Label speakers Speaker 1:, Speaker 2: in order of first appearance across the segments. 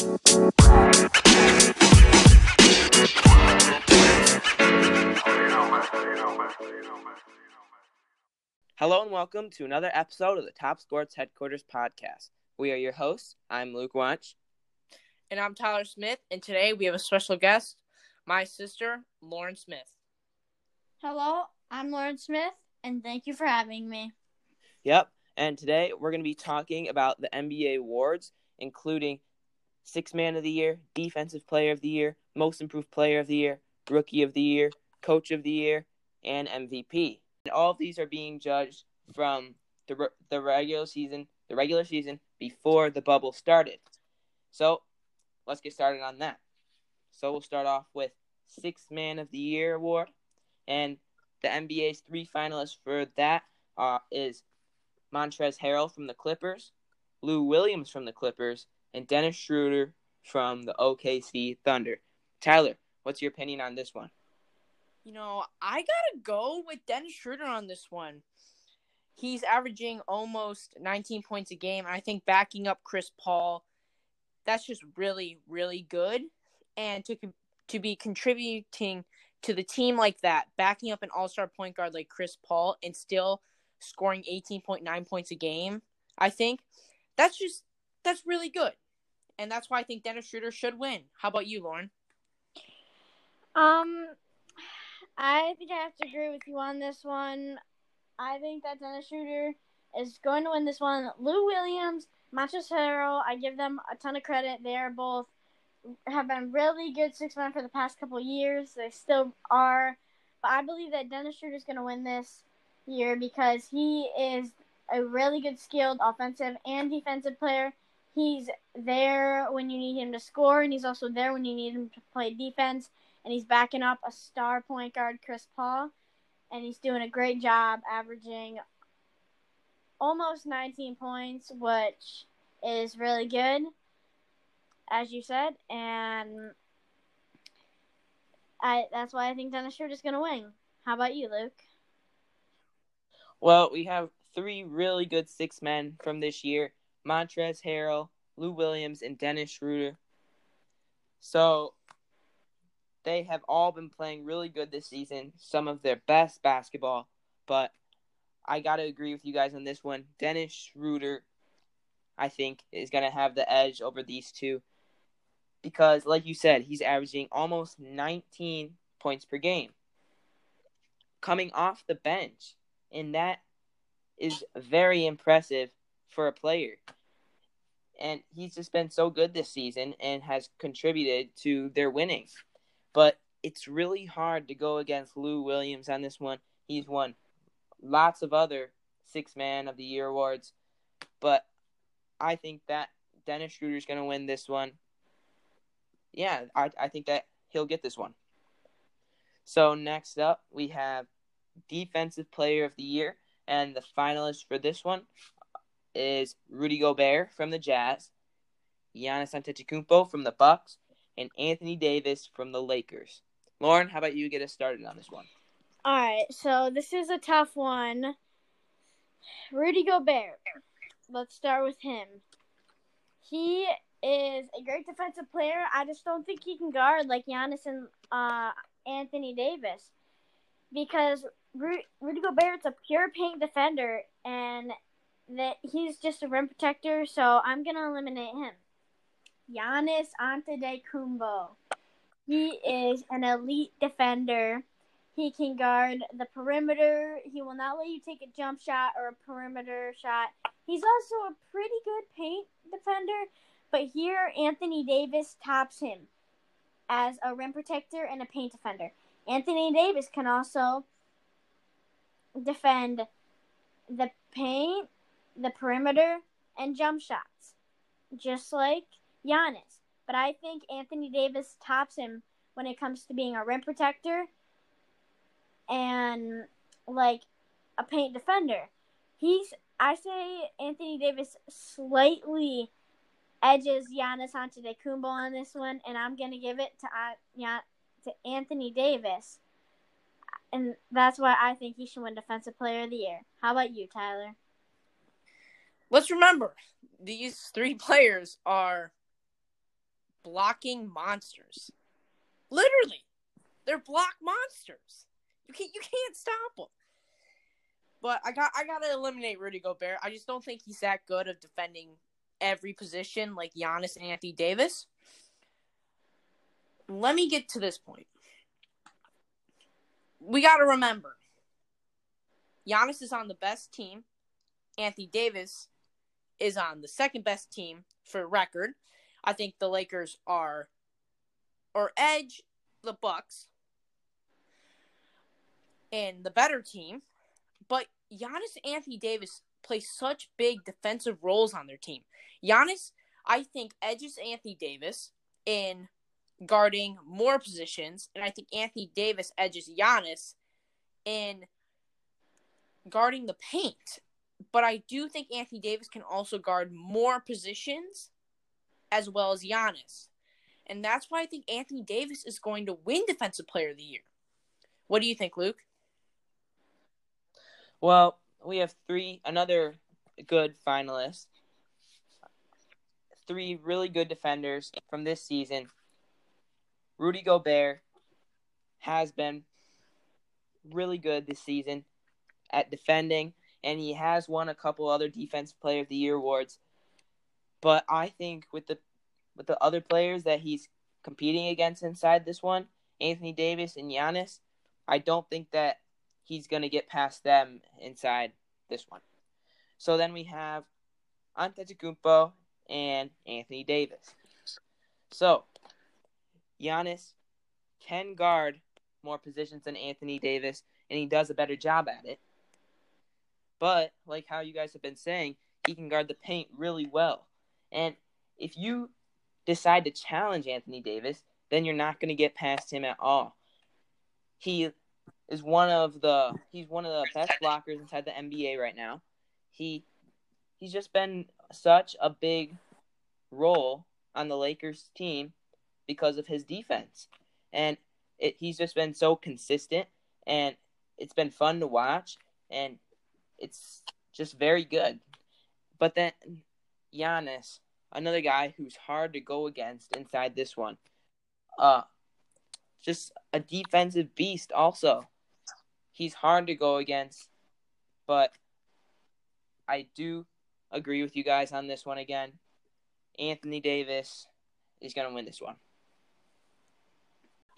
Speaker 1: Hello and welcome to another episode of the Top Sports Headquarters podcast. We are your hosts. I'm Luke Wunsch.
Speaker 2: And I'm Tyler Smith, and today we have a special guest, my sister, Lauren Smith.
Speaker 3: Hello, I'm Lauren Smith, and thank you for having me.
Speaker 1: Yep, and today we're going to be talking about the NBA awards, including Six Man of the Year, Defensive Player of the Year, Most Improved Player of the Year, Rookie of the Year, Coach of the Year, and MVP. And all of these are being judged from the the regular season, the regular season before the bubble started. So, let's get started on that. So, we'll start off with Sixth Man of the Year award, and the NBA's three finalists for that uh, is Montrezl Harrell from the Clippers, Lou Williams from the Clippers, and Dennis Schroeder from the OKC Thunder. Tyler, what's your opinion on this one?
Speaker 2: You know, I gotta go with Dennis Schroeder on this one. He's averaging almost 19 points a game. I think backing up Chris Paul, that's just really, really good. And to to be contributing to the team like that, backing up an All Star point guard like Chris Paul, and still scoring 18.9 points a game, I think that's just that's really good. And that's why I think Dennis Schroeder should win. How about you, Lauren?
Speaker 3: Um, I think I have to agree with you on this one. I think that Dennis Schroeder is going to win this one. Lou Williams, Montrezl Harrell, I give them a ton of credit. They are both have been really good six men for the past couple years. They still are, but I believe that Dennis Schroeder is going to win this year because he is a really good skilled offensive and defensive player. He's there when you need him to score, and he's also there when you need him to play defense and he's backing up a star point guard, Chris Paul, and he's doing a great job, averaging almost 19 points, which is really good, as you said, and I that's why I think Dennis Schroeder is going to win. How about you, Luke?
Speaker 1: Well, we have three really good six men from this year: Montrezl Harrell, Lou Williams, and Dennis Schroeder. So they have all been playing really good this season, some of their best basketball. But I got to agree with you guys on this one. Dennis Schroeder, I think, is going to have the edge over these two because, like you said, he's averaging almost 19 points per game coming off the bench. And that is very impressive for a player. And he's just been so good this season and has contributed to their winning. But it's really hard to go against Lou Williams on this one. He's won lots of other six man of the year awards, but I think that Dennis Schroeder is going to win this one. Yeah, I, I think that he'll get this one. So next up, we have Defensive Player of the Year, and the finalist for this one is Rudy Gobert from the Jazz, Giannis Antetokounmpo from the Bucks, and Anthony Davis from the Lakers. Lauren, how about you get us started on this one?
Speaker 3: All right, so this is a tough one. Rudy Gobert. Let's start with him. He is a great defensive player. I just don't think he can guard like Giannis and uh, Anthony Davis because Rudy, Rudy Gobert is a pure paint defender and that he's just a rim protector. So I'm gonna eliminate him. Giannis Antetokounmpo. He is an elite defender. He can guard the perimeter. He will not let you take a jump shot or a perimeter shot. He's also a pretty good paint defender, but here Anthony Davis tops him as a rim protector and a paint defender. Anthony Davis can also defend the paint, the perimeter, and jump shots, just like Giannis. But I think Anthony Davis tops him when it comes to being a rim protector and like a paint defender. He's I say Anthony Davis slightly edges Giannis Antetokounmpo on this one, and I'm gonna give it to uh, to Anthony Davis, and that's why I think he should win Defensive Player of the Year. How about you, Tyler?
Speaker 2: Let's remember these three players are blocking monsters. Literally, they're block monsters. You can't you can't stop them. But I got I gotta eliminate Rudy Gobert. I just don't think he's that good of defending every position like Giannis and Anthony Davis. Let me get to this point. We got to remember Giannis is on the best team. Anthony Davis is on the second best team for record. I think the Lakers are or edge the Bucks and the better team. But Giannis and Anthony Davis play such big defensive roles on their team. Giannis, I think, edges Anthony Davis in guarding more positions, and I think Anthony Davis edges Giannis in guarding the paint. But I do think Anthony Davis can also guard more positions as well as Giannis. And that's why I think Anthony Davis is going to win Defensive Player of the Year. What do you think, Luke?
Speaker 1: Well, we have three, another good finalist. Three really good defenders from this season. Rudy Gobert has been really good this season at defending, and he has won a couple other Defense Player of the Year awards. But I think with the with the other players that he's competing against inside this one, Anthony Davis and Giannis, I don't think that he's going to get past them inside this one. So then we have Antetokounmpo and Anthony Davis. So Giannis can guard more positions than Anthony Davis, and he does a better job at it. But like how you guys have been saying, he can guard the paint really well. And if you decide to challenge Anthony Davis, then you're not going to get past him at all. He is one of the he's one of the best blockers inside the NBA right now. He he's just been such a big role on the Lakers team because of his defense. And it, he's just been so consistent and it's been fun to watch and it's just very good. But then Giannis, another guy who's hard to go against inside this one. Uh just a defensive beast also he's hard to go against, but I do agree with you guys on this one again. Anthony Davis is going to win this one.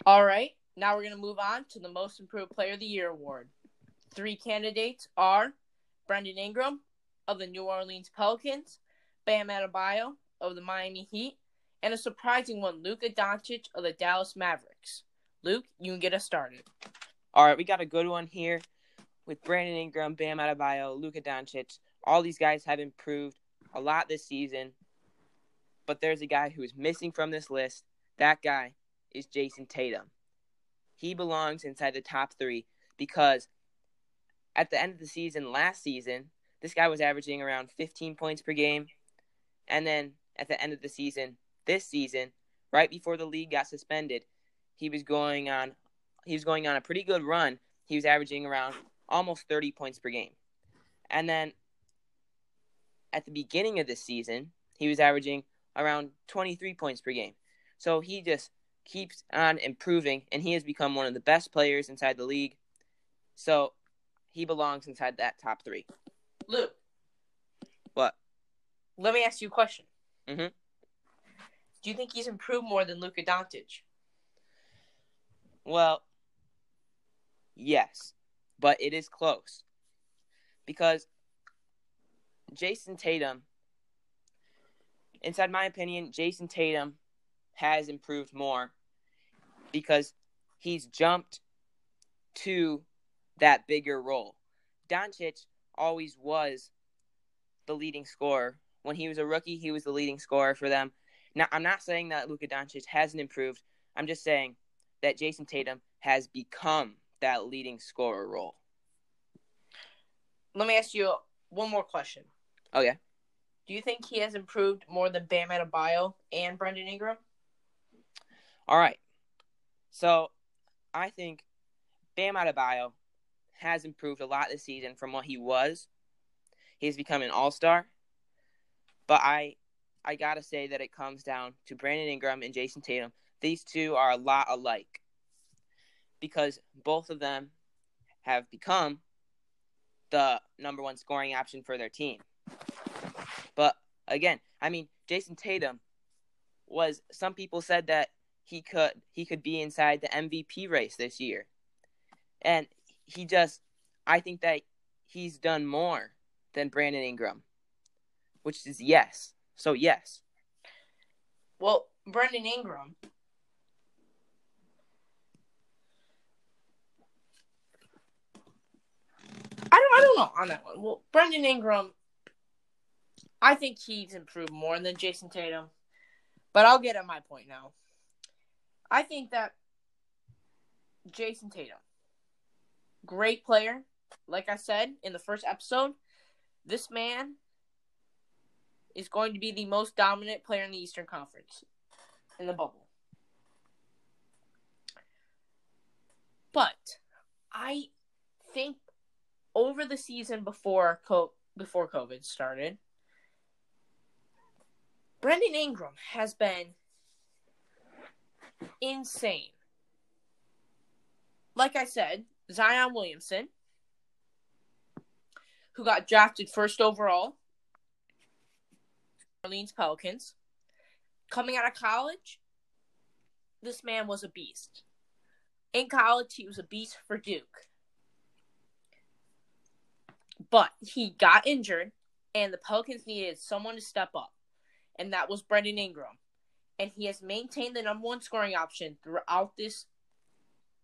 Speaker 2: All right. Now we're going to move on to the Most Improved Player of the Year award. Three candidates are Brandon Ingram of the New Orleans Pelicans, Bam Adebayo of the Miami Heat, and a surprising one, Luka Doncic of the Dallas Mavericks. Luke, you can get us started.
Speaker 1: All right, we got a good one here with Brandon Ingram, Bam Adebayo, Luka Doncic. All these guys have improved a lot this season, but there's a guy who is missing from this list. That guy is Jayson Tatum. He belongs inside the top three because at the end of the season last season, this guy was averaging around 15 points per game. And then at the end of the season, this season, right before the league got suspended, he was going on he was going on a pretty good run. He was averaging around almost 30 points per game. And then at the beginning of the season, he was averaging around 23 points per game. So he just keeps on improving, and he has become one of the best players inside the league. So he belongs inside that top three.
Speaker 2: Luke.
Speaker 1: What?
Speaker 2: Let me ask you a question.
Speaker 1: Mm-hmm.
Speaker 2: Do you think he's improved more than Luka Doncic?
Speaker 1: Well, Yes, but it is close because Jayson Tatum, inside my opinion, Jayson Tatum has improved more because he's jumped to that bigger role. Doncic always was the leading scorer. When he was a rookie, he was the leading scorer for them. Now, I'm not saying that Luka Doncic hasn't improved. I'm just saying that Jayson Tatum has become that leading scorer role.
Speaker 2: Let me ask you one more question.
Speaker 1: Oh, okay.
Speaker 2: Do you think he has improved more than Bam Adebayo and Brandon Ingram?
Speaker 1: All right. So, I think Bam Adebayo has improved a lot this season from what he was. He's become an all-star. But I I gotta say that it comes down to Brandon Ingram and Jayson Tatum. These two are a lot alike because both of them have become the number one scoring option for their team. But again, I mean, Jayson Tatum was some people said that he could he could be inside the MVP race this year. And he just I think that he's done more than Brandon Ingram, which is yes. So yes.
Speaker 2: Well, Brandon Ingram. I don't, I don't know on that one. Well, Brandon Ingram, I think he's improved more than Jayson Tatum, but I'll get at my point now. I think that Jayson Tatum, great player, like I said in the first episode, this man is going to be the most dominant player in the Eastern Conference in the bubble. But I think over the season before co- before COVID started, Brandon Ingram has been insane. Like I said, Zion Williamson, who got drafted first overall, Orleans Pelicans, coming out of college, this man was a beast. In college, he was a beast for Duke. But he got injured, and the Pelicans needed someone to step up, and that was Brendan Ingram. And he has maintained the number one scoring option throughout this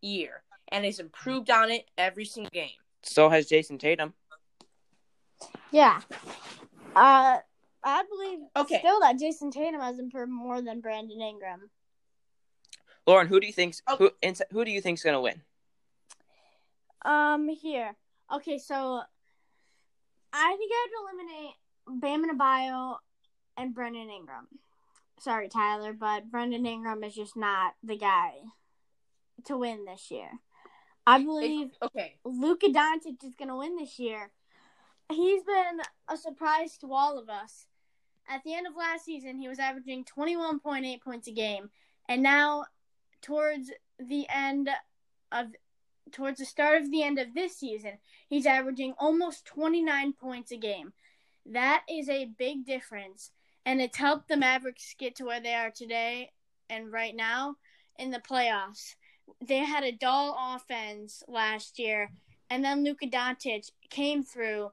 Speaker 2: year and has improved on it every single game.
Speaker 1: So has Jayson Tatum.
Speaker 3: Yeah. Uh, I believe
Speaker 2: Okay.
Speaker 3: still that Jayson Tatum has improved more than Brandon Ingram.
Speaker 1: Lauren, who do you think's
Speaker 2: Oh.
Speaker 1: who who do you think's gonna win?
Speaker 3: Um, here. Okay, so I think I have to eliminate Bam Adebayo and Brendan Ingram. Sorry, Tyler, but Brendan Ingram is just not the guy to win this year. I believe
Speaker 2: Okay.
Speaker 3: Luka Doncic is going to win this year. He's been a surprise to all of us. At the end of last season, he was averaging 21.8 points a game, and now towards the end of towards the start of the end of this season, he's averaging almost 29 points a game. That is a big difference, and it's helped the Mavericks get to where they are today and right now in the playoffs. They had a dull offense last year, and then Luka Doncic came through,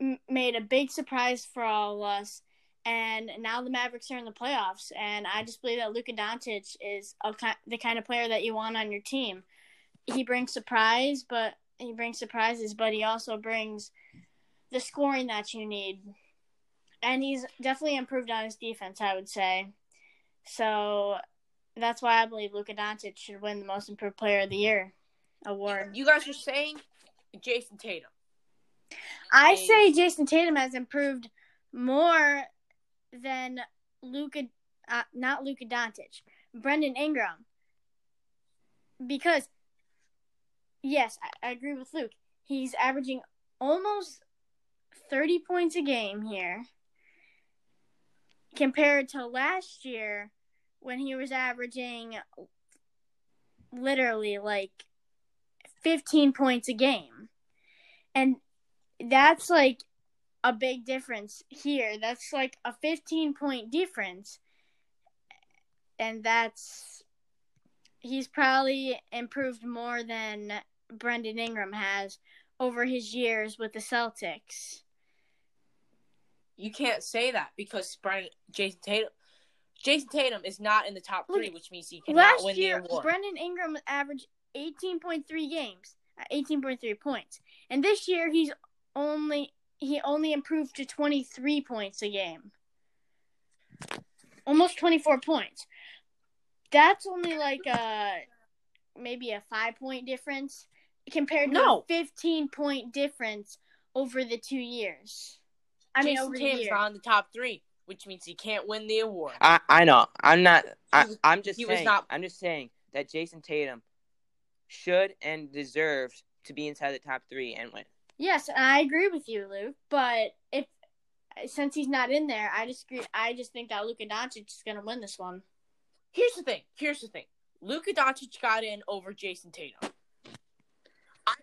Speaker 3: m- made a big surprise for all of us, and now the Mavericks are in the playoffs. And I just believe that Luka Doncic is a, the kind of player that you want on your team. He brings surprise, but he brings surprises, but he also brings the scoring that you need. And he's definitely improved on his defense, I would say. So that's why I believe Luka Doncic should win the Most Improved Player of the Year award.
Speaker 2: You guys are saying Jayson Tatum.
Speaker 3: I
Speaker 2: Hey.
Speaker 3: say Jayson Tatum has improved more than Luka, uh, not Luka Doncic, Brendan Ingram. Because, yes, I, I agree with Luke. He's averaging almost 30 points a game here compared to last year when he was averaging literally like 15 points a game. And that's like a big difference here. That's like a 15 point difference. And that's he's probably improved more than Brendan Ingram has over his years with the Celtics.
Speaker 2: You can't say that because Brian Jayson Tatum Jayson Tatum is not in the top three,
Speaker 3: Look,
Speaker 2: which means he cannot
Speaker 3: Last
Speaker 2: win
Speaker 3: year,
Speaker 2: the award.
Speaker 3: Brendan Ingram averaged 18.3 games, uh, 18.3 points, and this year he's only he only improved to 23 points a game, almost 24 points. That's only like a maybe a five point difference compared to
Speaker 2: No.
Speaker 3: a 15 point difference over the two years. I mean,
Speaker 2: Jayson
Speaker 3: over the
Speaker 2: Tatum's
Speaker 3: year.
Speaker 2: not in the top three, which means he can't win the award.
Speaker 1: I I know. I'm not. I, I'm just
Speaker 2: he was not-
Speaker 1: I'm just saying that Jayson Tatum should and deserves to be inside the top three and win.
Speaker 3: Yes, and I agree with you, Luke. But if since he's not in there, I just agree, I just think that Luka Doncic is gonna win this one.
Speaker 2: Here's the thing. Here's the thing. Luka Doncic got in over Jayson Tatum.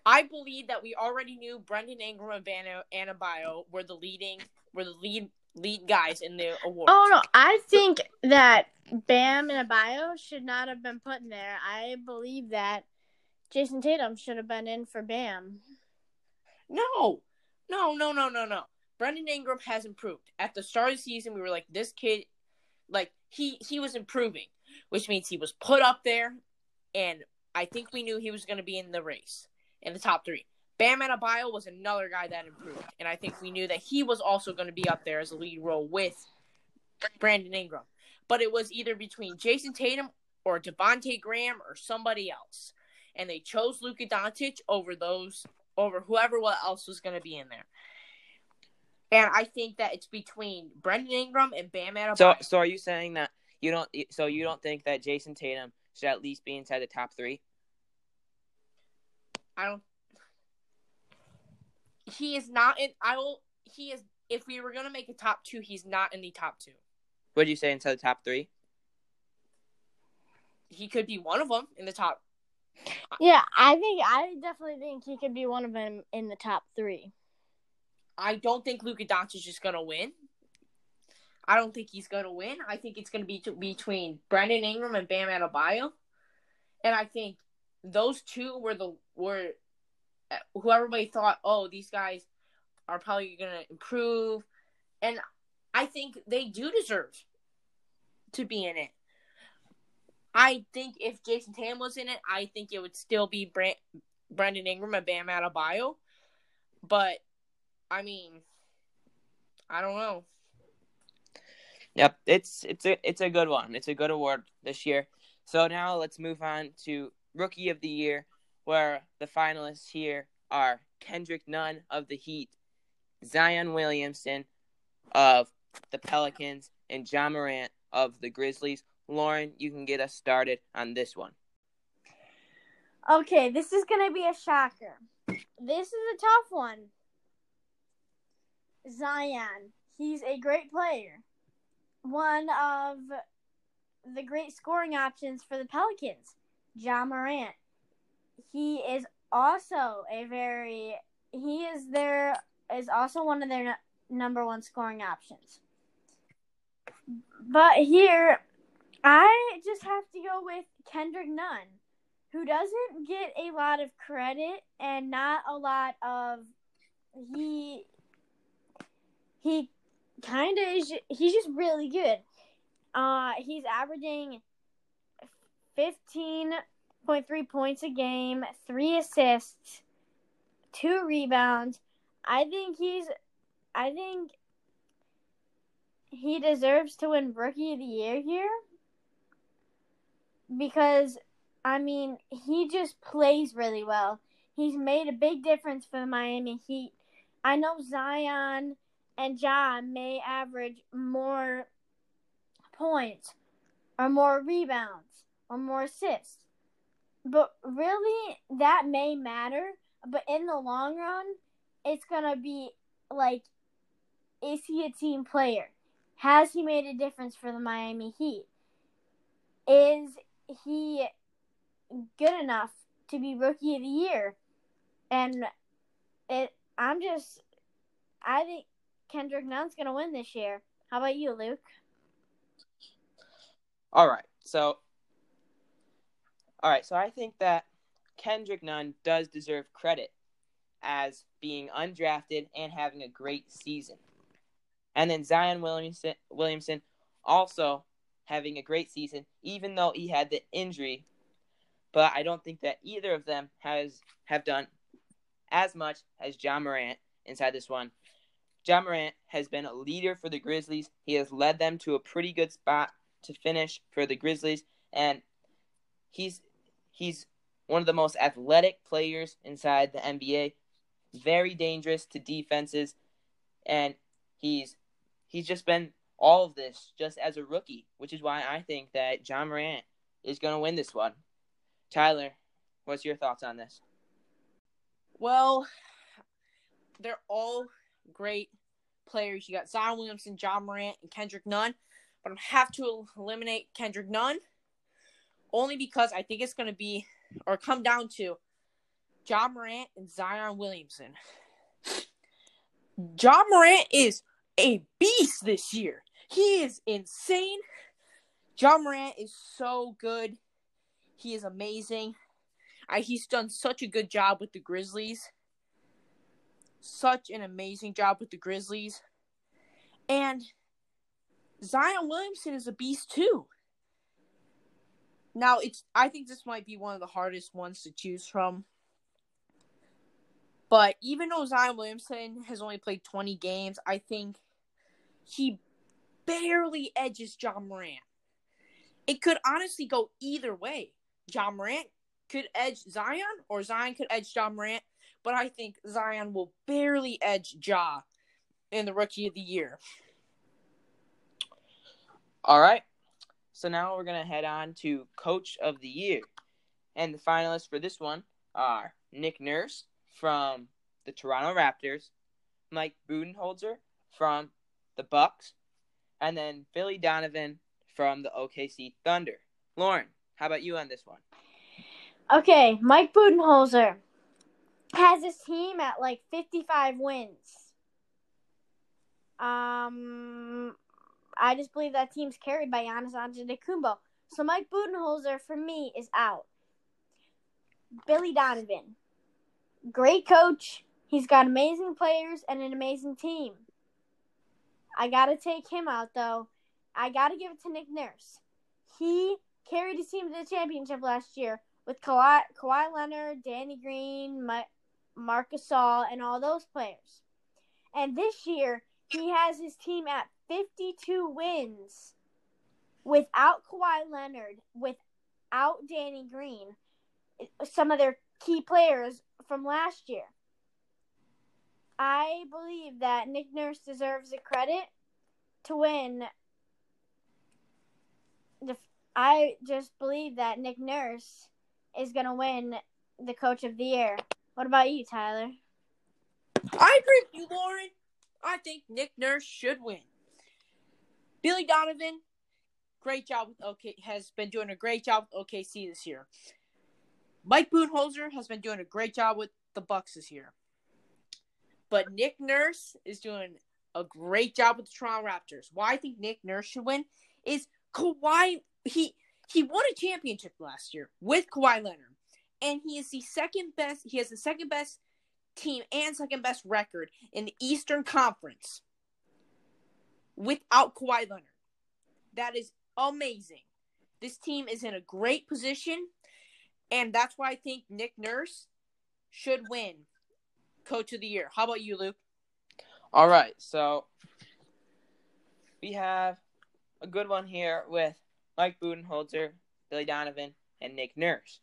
Speaker 2: I believe that we already knew Brendan Ingram and Bam Adebayo were the leading were the lead lead guys in the award.
Speaker 3: Oh no, I think that Bam and Abayo should not have been put in there. I believe that Jayson Tatum should have been in for Bam.
Speaker 2: No, no, no, no, no, no. Brendan Ingram has improved. At the start of the season, we were like, this kid, like he he was improving, which means he was put up there, and I think we knew he was going to be in the race in the top three. Bam Adebayo was another guy that improved, and I think we knew that he was also going to be up there as a lead role with Brandon Ingram. But it was either between Jayson Tatum or Devonte Graham or somebody else, and they chose Luka Doncic over those over whoever else was going to be in there. And I think that it's between Brendan Ingram and Bam Adebayo.
Speaker 1: So, so are you saying that you don't? So you don't think that Jayson Tatum should at least be inside the top three?
Speaker 2: I don't. He is not in. I will. He is. If we were gonna make a top two, he's not in the top two.
Speaker 1: Would you say inside the top three?
Speaker 2: He could be one of them in the top.
Speaker 3: Yeah, I think I definitely think he could be one of them in the top three.
Speaker 2: I don't think Luka Doncic is just gonna win. I don't think he's gonna win. I think it's gonna be t- between Brandon Ingram and Bam Adebayo, and I think those two were the were who everybody thought, oh, these guys are probably gonna improve, and I think they do deserve to be in it. I think if Jayson Tatum was in it, I think it would still be Brand- Brandon Ingram and Bam Adebayo, but I mean, I don't know.
Speaker 1: Yep, it's it's a it's a good one. It's a good award this year. So now let's move on to Rookie of the Year, where the finalists here are Kendrick Nunn of the Heat, Zion Williamson of the Pelicans, and Ja Morant of the Grizzlies. Lauren, you can get us started on this one.
Speaker 3: Okay, this is gonna be a shocker. This is a tough one. Zion. He's a great player. One of the great scoring options for the Pelicans. Ja Morant. He is also a very he is their is also one of their n- number one scoring options. But here I just have to go with Kendrick Nunn, who doesn't get a lot of credit and not a lot of he he kind of is he's just really good. Uh he's averaging 15.3 points a game, 3 assists, 2 rebounds. I think he's I think he deserves to win rookie of the year here because I mean, he just plays really well. He's made a big difference for the Miami Heat. I know Zion and John may average more points or more rebounds or more assists. But really, that may matter. But in the long run, it's to be like, is he a team player? Has he made a difference for the Miami Heat? Is he good enough to be rookie of the year? And it, I'm just, I think Kendrick Nunn's to win this year. How about you, Luke?
Speaker 1: All right. So All right, so I think that Kendrick Nunn does deserve credit as being undrafted and having a great season. And then Zion Williamson Williamson also having a great season even though he had the injury. But I don't think that either of them has have done as much as John Morant inside this one. John Morant has been a leader for the Grizzlies. He has led them to a pretty good spot to finish for the Grizzlies, and he's he's one of the most athletic players inside the NBA. Very dangerous to defenses, and he's he's just been all of this just as a rookie, which is why I think that John Morant is going to win this one. Tyler, what's your thoughts on this?
Speaker 2: Well, they're all great players. You got Zion Williamson, John Morant, and Kendrick Nunn. But I have to eliminate Kendrick Nunn only because I think it's going to be or come down to John Morant and Zion Williamson. John Morant is a beast this year. He is insane. John Morant is so good. He is amazing. I, he's done such a good job with the Grizzlies. Such an amazing job with the Grizzlies. And Zion Williamson is a beast too. Now it's I think this might be one of the hardest ones to choose from. But even though Zion Williamson has only played 20 games, I think he barely edges John Morant. It could honestly go either way. John Morant could edge Zion, or Zion could edge John Morant, but I think Zion will barely edge Ja in the Rookie of the Year.
Speaker 1: All right. So now we're going to head on to Coach of the Year. And the finalists for this one are Nick Nurse from the Toronto Raptors, Mike Budenholzer from the Bucks, and then Billy Donovan from the OKC Thunder. Lauren, how about you on this one?
Speaker 3: Okay, Mike Budenholzer has his team at like 55 wins. Um, I just believe that team's carried by Giannis Antetokounmpo. So Mike Budenholzer for me is out. Billy Donovan, great coach. He's got amazing players and an amazing team. I gotta take him out though. I gotta give it to Nick Nurse. He carried his team to the championship last year with Kawhi, Kawhi Leonard, Danny Green, Ma- Marc Gasol, and all those players. And this year, he has his team at 52 wins without Kawhi Leonard, without Danny Green, some of their key players from last year. I believe that Nick Nurse deserves the credit to win. I just believe that Nick Nurse is going to win the Coach of the Year. What about you, Tyler?
Speaker 2: I agree with you, Lauren. I think Nick Nurse should win. Billy Donovan, great job with OK has been doing a great job with OKC this year. Mike Budenholzer has been doing a great job with the Bucks this year. But Nick Nurse is doing a great job with the Toronto Raptors. Why I think Nick Nurse should win is Kawhi he he won a championship last year with Kawhi Leonard. And he is the second best he has the second best team and second best record in the Eastern Conference without Kawhi Leonard. That is amazing. This team is in a great position, and that's why I think Nick Nurse should win Coach of the Year. How about you, Luke?
Speaker 1: All right, so we have a good one here with Mike Budenholzer, Billy Donovan, and Nick Nurse.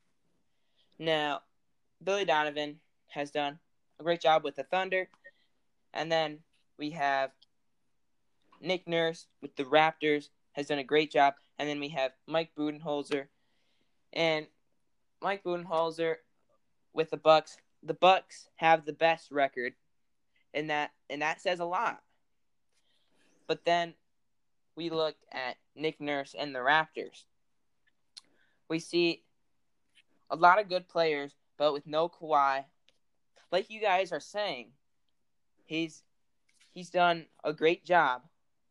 Speaker 1: Now, Billy Donovan has done a great job with the Thunder, and then we have Nick Nurse with the Raptors has done a great job, and then we have Mike Budenholzer, and Mike Budenholzer with the Bucks. The Bucks have the best record, and that and that says a lot. But then we look at Nick Nurse and the Raptors. We see a lot of good players, but with no Kawhi. Like you guys are saying, he's he's done a great job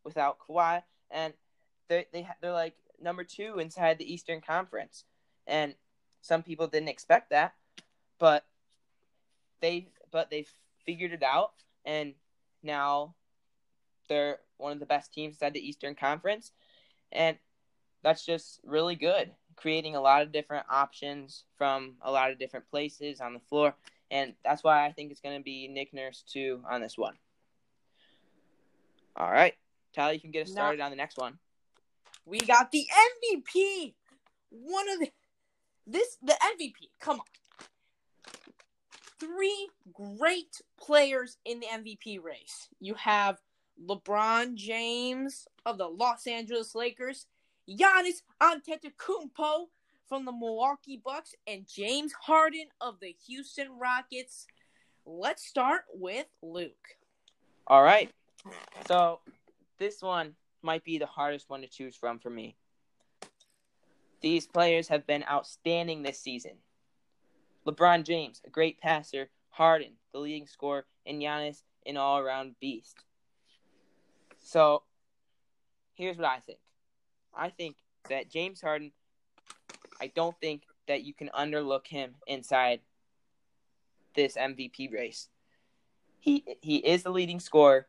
Speaker 1: without Kawhi, and they they they're like number two inside the Eastern Conference, and some people didn't expect that, but they but they figured it out, and now they're one of the best teams inside the Eastern Conference, and that's just really good, creating a lot of different options from a lot of different places on the floor, and that's why I think it's going to be Nick Nurse too on this one. All right. Tyler, you can get us started on the next one.
Speaker 2: We got the MVP. One of the this the MVP. Come on. Three great players in the MVP race. You have LeBron James of the Los Angeles Lakers, Giannis Antetokounmpo from the Milwaukee Bucks, and James Harden of the Houston Rockets. Let's start with Luke.
Speaker 1: All right. So this one might be the hardest one to choose from for me. These players have been outstanding this season. LeBron James, a great passer, Harden, the leading scorer, and Giannis, an all around beast. So here's what I think. I think that James Harden, I don't think that you can underlook him inside this MVP race. He he is the leading scorer,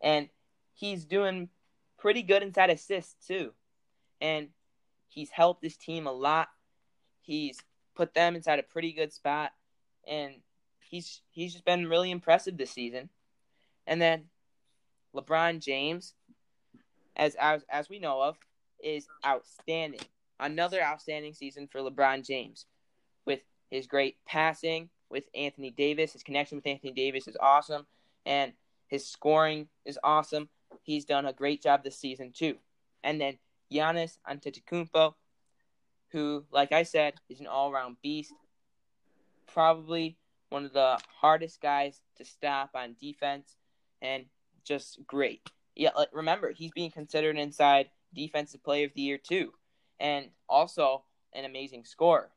Speaker 1: and he's doing pretty good inside assists too. And he's helped his team a lot. He's put them inside a pretty good spot, and he's he's just been really impressive this season. And then LeBron James, as as as we know of, is outstanding. Another outstanding season for LeBron James, with his great passing with Anthony Davis. His connection with Anthony Davis is awesome, and his scoring is awesome. He's done a great job this season too. And then Giannis Antetokounmpo, who, like I said, is an all-around beast. Probably one of the hardest guys to stop on defense, and just great. Yeah, remember he's being considered inside Defensive Player of the Year too, and also an amazing scorer.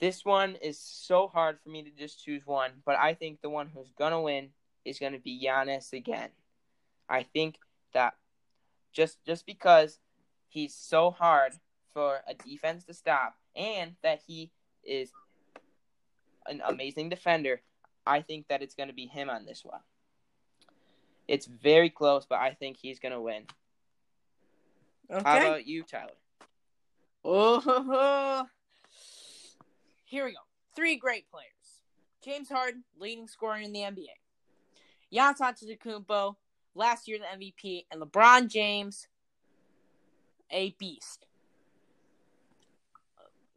Speaker 1: This one is so hard for me to just choose one, but I think the one who's gonna win is gonna be Giannis again. I think that just just because he's so hard for a defense to stop and that he is an amazing defender, I think that it's going to be him on this one. It's very close, but I think he's going to win. Okay. How about you, Tyler?
Speaker 2: Oh, here we go. Three great players: James Harden, leading scorer in the NBA; Giannis Antetokounmpo, last year the MVP, and LeBron James, a beast.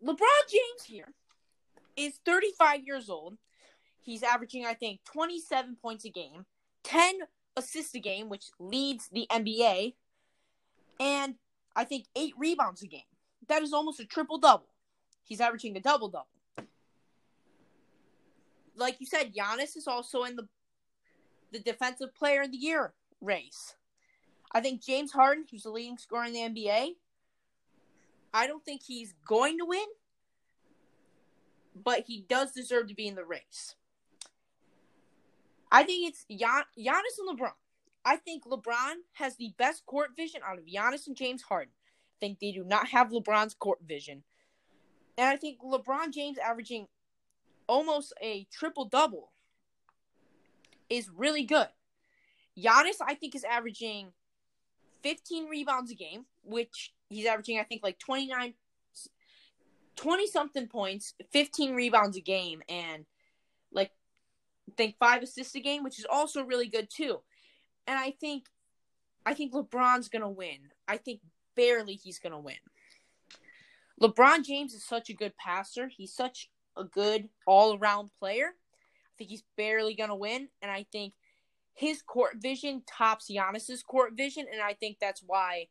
Speaker 2: LeBron James here is 35 years old. He's averaging, I think, 27 points a game, 10 assists a game, which leads the NBA, and I think eight rebounds a game. That is almost a triple double. He's averaging a double double. Like you said, Giannis is also in the the defensive player of the year race. I think James Harden, who's the leading scorer in the NBA, I don't think he's going to win, but he does deserve to be in the race. I think it's Gian- Giannis and LeBron. I think LeBron has the best court vision out of Giannis and James Harden. I think they do not have LeBron's court vision. And I think LeBron James averaging almost a triple double is really good. Giannis, I think, is averaging 15 rebounds a game, which he's averaging, I think, like 29, 20 something points, 15 rebounds a game, and like, I think five assists a game, which is also really good too. And I think, I think LeBron's gonna win. I think barely he's gonna win. LeBron James is such a good passer. He's such a good all around player. I think he's barely gonna win, and I think his court vision tops Giannis's court vision, and I think that's why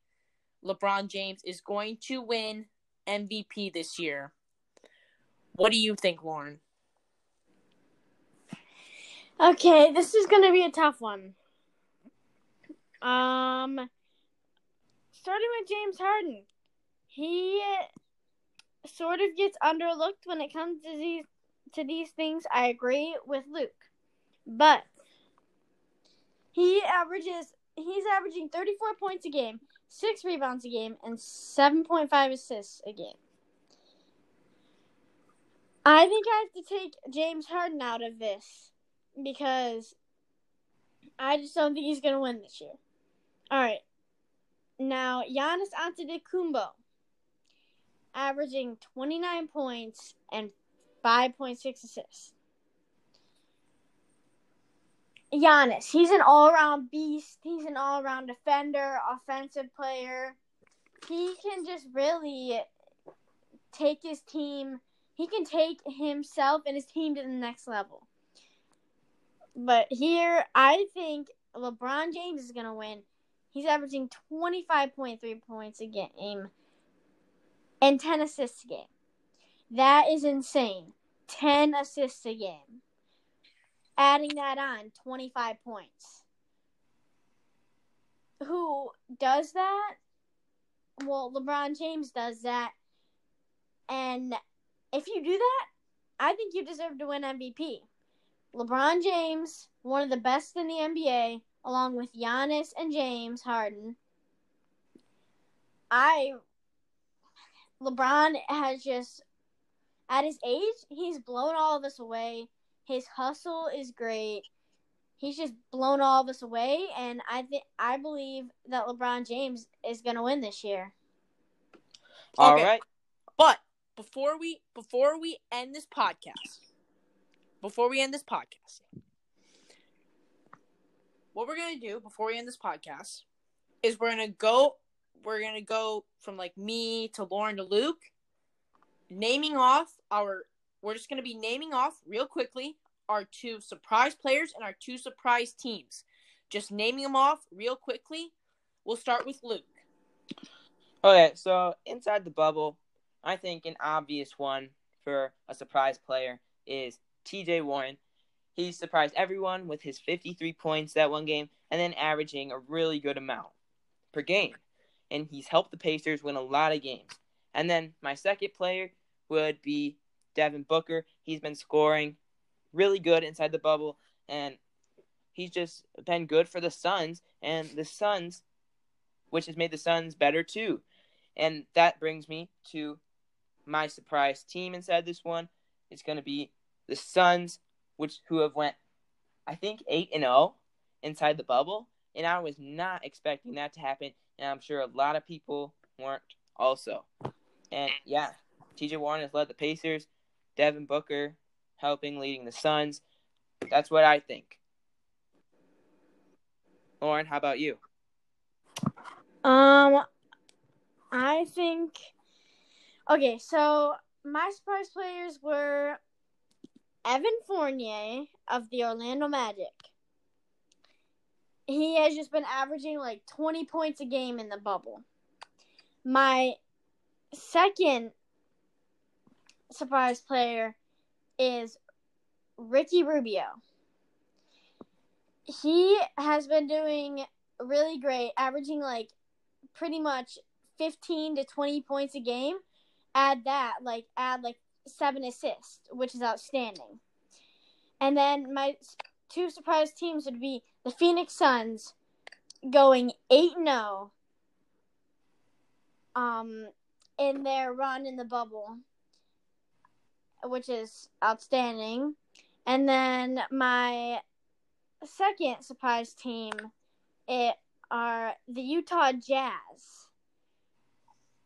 Speaker 2: LeBron James is going to win MVP this year. What do you think, Lauren?
Speaker 3: Okay, this is going to be a tough one. Um, starting with James Harden, he sort of gets underlooked when it comes to these to these things. I agree with Luke, but he averages he's averaging 34 points a game, 6 rebounds a game and 7.5 assists a game. I think I have to take James Harden out of this because I just don't think he's going to win this year. All right. Now, Giannis Antetokounmpo averaging 29 points and 5.6 assists. Giannis, he's an all-around beast. He's an all-around defender, offensive player. He can just really take his team. He can take himself and his team to the next level. But here, I think LeBron James is going to win. He's averaging 25.3 points a game and 10 assists a game. That is insane. 10 assists a game adding that on 25 points. who does that. Well, LeBron James does that. And if you do that, I think you deserve to win MVP. LeBron James, one of the best in the NBA, along with Giannis and James Harden. I LeBron has just at his age, he's blown all of us away. His hustle is great. He's just blown all of us away, and I think I believe that LeBron James is going to win this year.
Speaker 1: All
Speaker 2: Okay.
Speaker 1: right.
Speaker 2: But before we before we end this podcast, before we end this podcast, what we're gonna do before we end this podcast is we're gonna go we're gonna go from like me to Lauren to Luke, naming off our we're just gonna be naming off real quickly our two surprise players and our two surprise teams. Just naming them off real quickly. We'll start with Luke.
Speaker 1: Okay, so inside the bubble, I think an obvious one for a surprise player is TJ Warren. He surprised everyone with his 53 points that one game and then averaging a really good amount per game. And he's helped the Pacers win a lot of games. And then my second player would be Devin Booker. He's been scoring really good inside the bubble and he's just been good for the Suns and the Suns which has made the Suns better too. And that brings me to my surprise team inside this one. It's going to be the Suns, which who have went, I think eight and zero inside the bubble, and I was not expecting that to happen, and I'm sure a lot of people weren't also. And yeah, T.J. Warren has led the Pacers, Devin Booker helping leading the Suns. That's what I think. Lauren, how about you?
Speaker 3: Um, I think. Okay, so my surprise players were Evan Fournier of the Orlando Magic. He has just been averaging like 20 points a game in the bubble. My second surprise player is Ricky Rubio. He has been doing really great, averaging like pretty much 15 to 20 points a game. Add that, like, add like seven assists, which is outstanding. And then my two surprise teams would be the Phoenix Suns going 8 0 um, in their run in the bubble, which is outstanding. And then my second surprise team it are the Utah Jazz.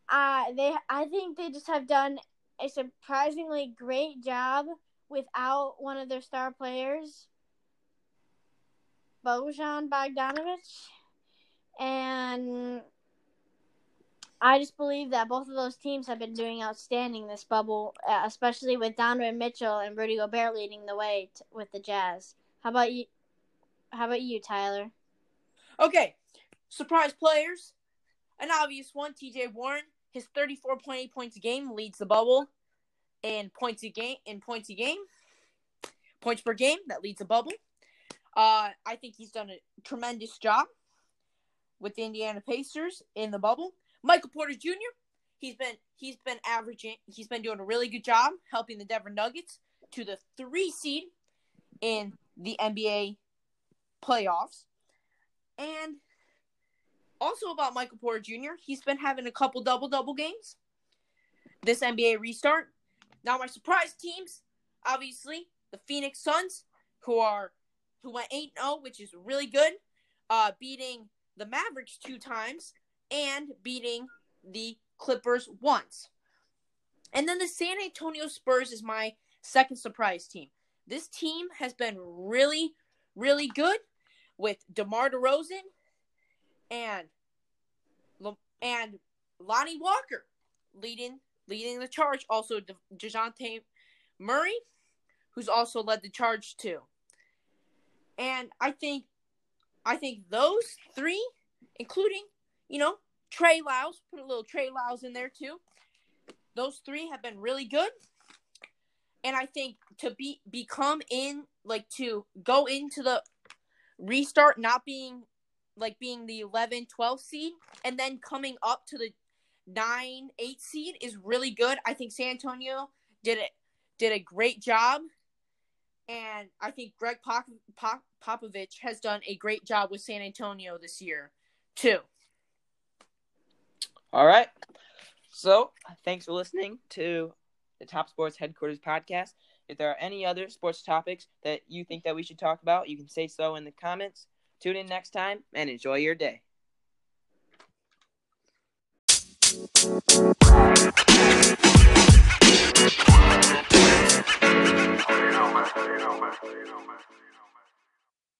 Speaker 3: Uh, they I think they just have done a surprisingly great job without one of their star players, Bojan Bogdanovic, and I just believe that both of those teams have been doing outstanding this bubble, uh, especially with Donovan Mitchell and Rudy Gobert leading the way t- with the Jazz. How about you? How about you, Tyler?
Speaker 2: Okay, surprise players. An obvious one, TJ Warren. His 34.8 points a game leads the bubble in points a game in points a game. Points per game that leads the bubble. Uh, I think he's done a tremendous job with the Indiana Pacers in the bubble. Michael Porter Jr. He's been he's been averaging he's been doing a really good job helping the Denver Nuggets to the three seed in the NBA playoffs. And also about Michael Porter Jr., he's been having a couple double double games. This NBA restart. Now my surprise teams, obviously, the Phoenix Suns, who are who went 8-0, which is really good, uh, beating the Mavericks two times and beating the Clippers once. And then the San Antonio Spurs is my second surprise team. This team has been really, really good with DeMar DeRozan and and Lonnie Walker leading leading the charge. Also, De- Dejounte Murray, who's also led the charge too. And I think, I think those three, including you know Trey Lyles, put a little Trey Lyles in there too. Those three have been really good. And I think to be become in like to go into the restart not being like being the 11, 12 seed, and then coming up to the 9, 8 seed is really good. I think San Antonio did it did a great job. And I think Gregg Pop, Pop, Popovich has done a great job with San Antonio this year, too.
Speaker 1: All right. So thanks for listening to the Top Sports Headquarters podcast. If there are any other sports topics that you think that we should talk about, you can say so in the comments. Tune in next time and enjoy your day.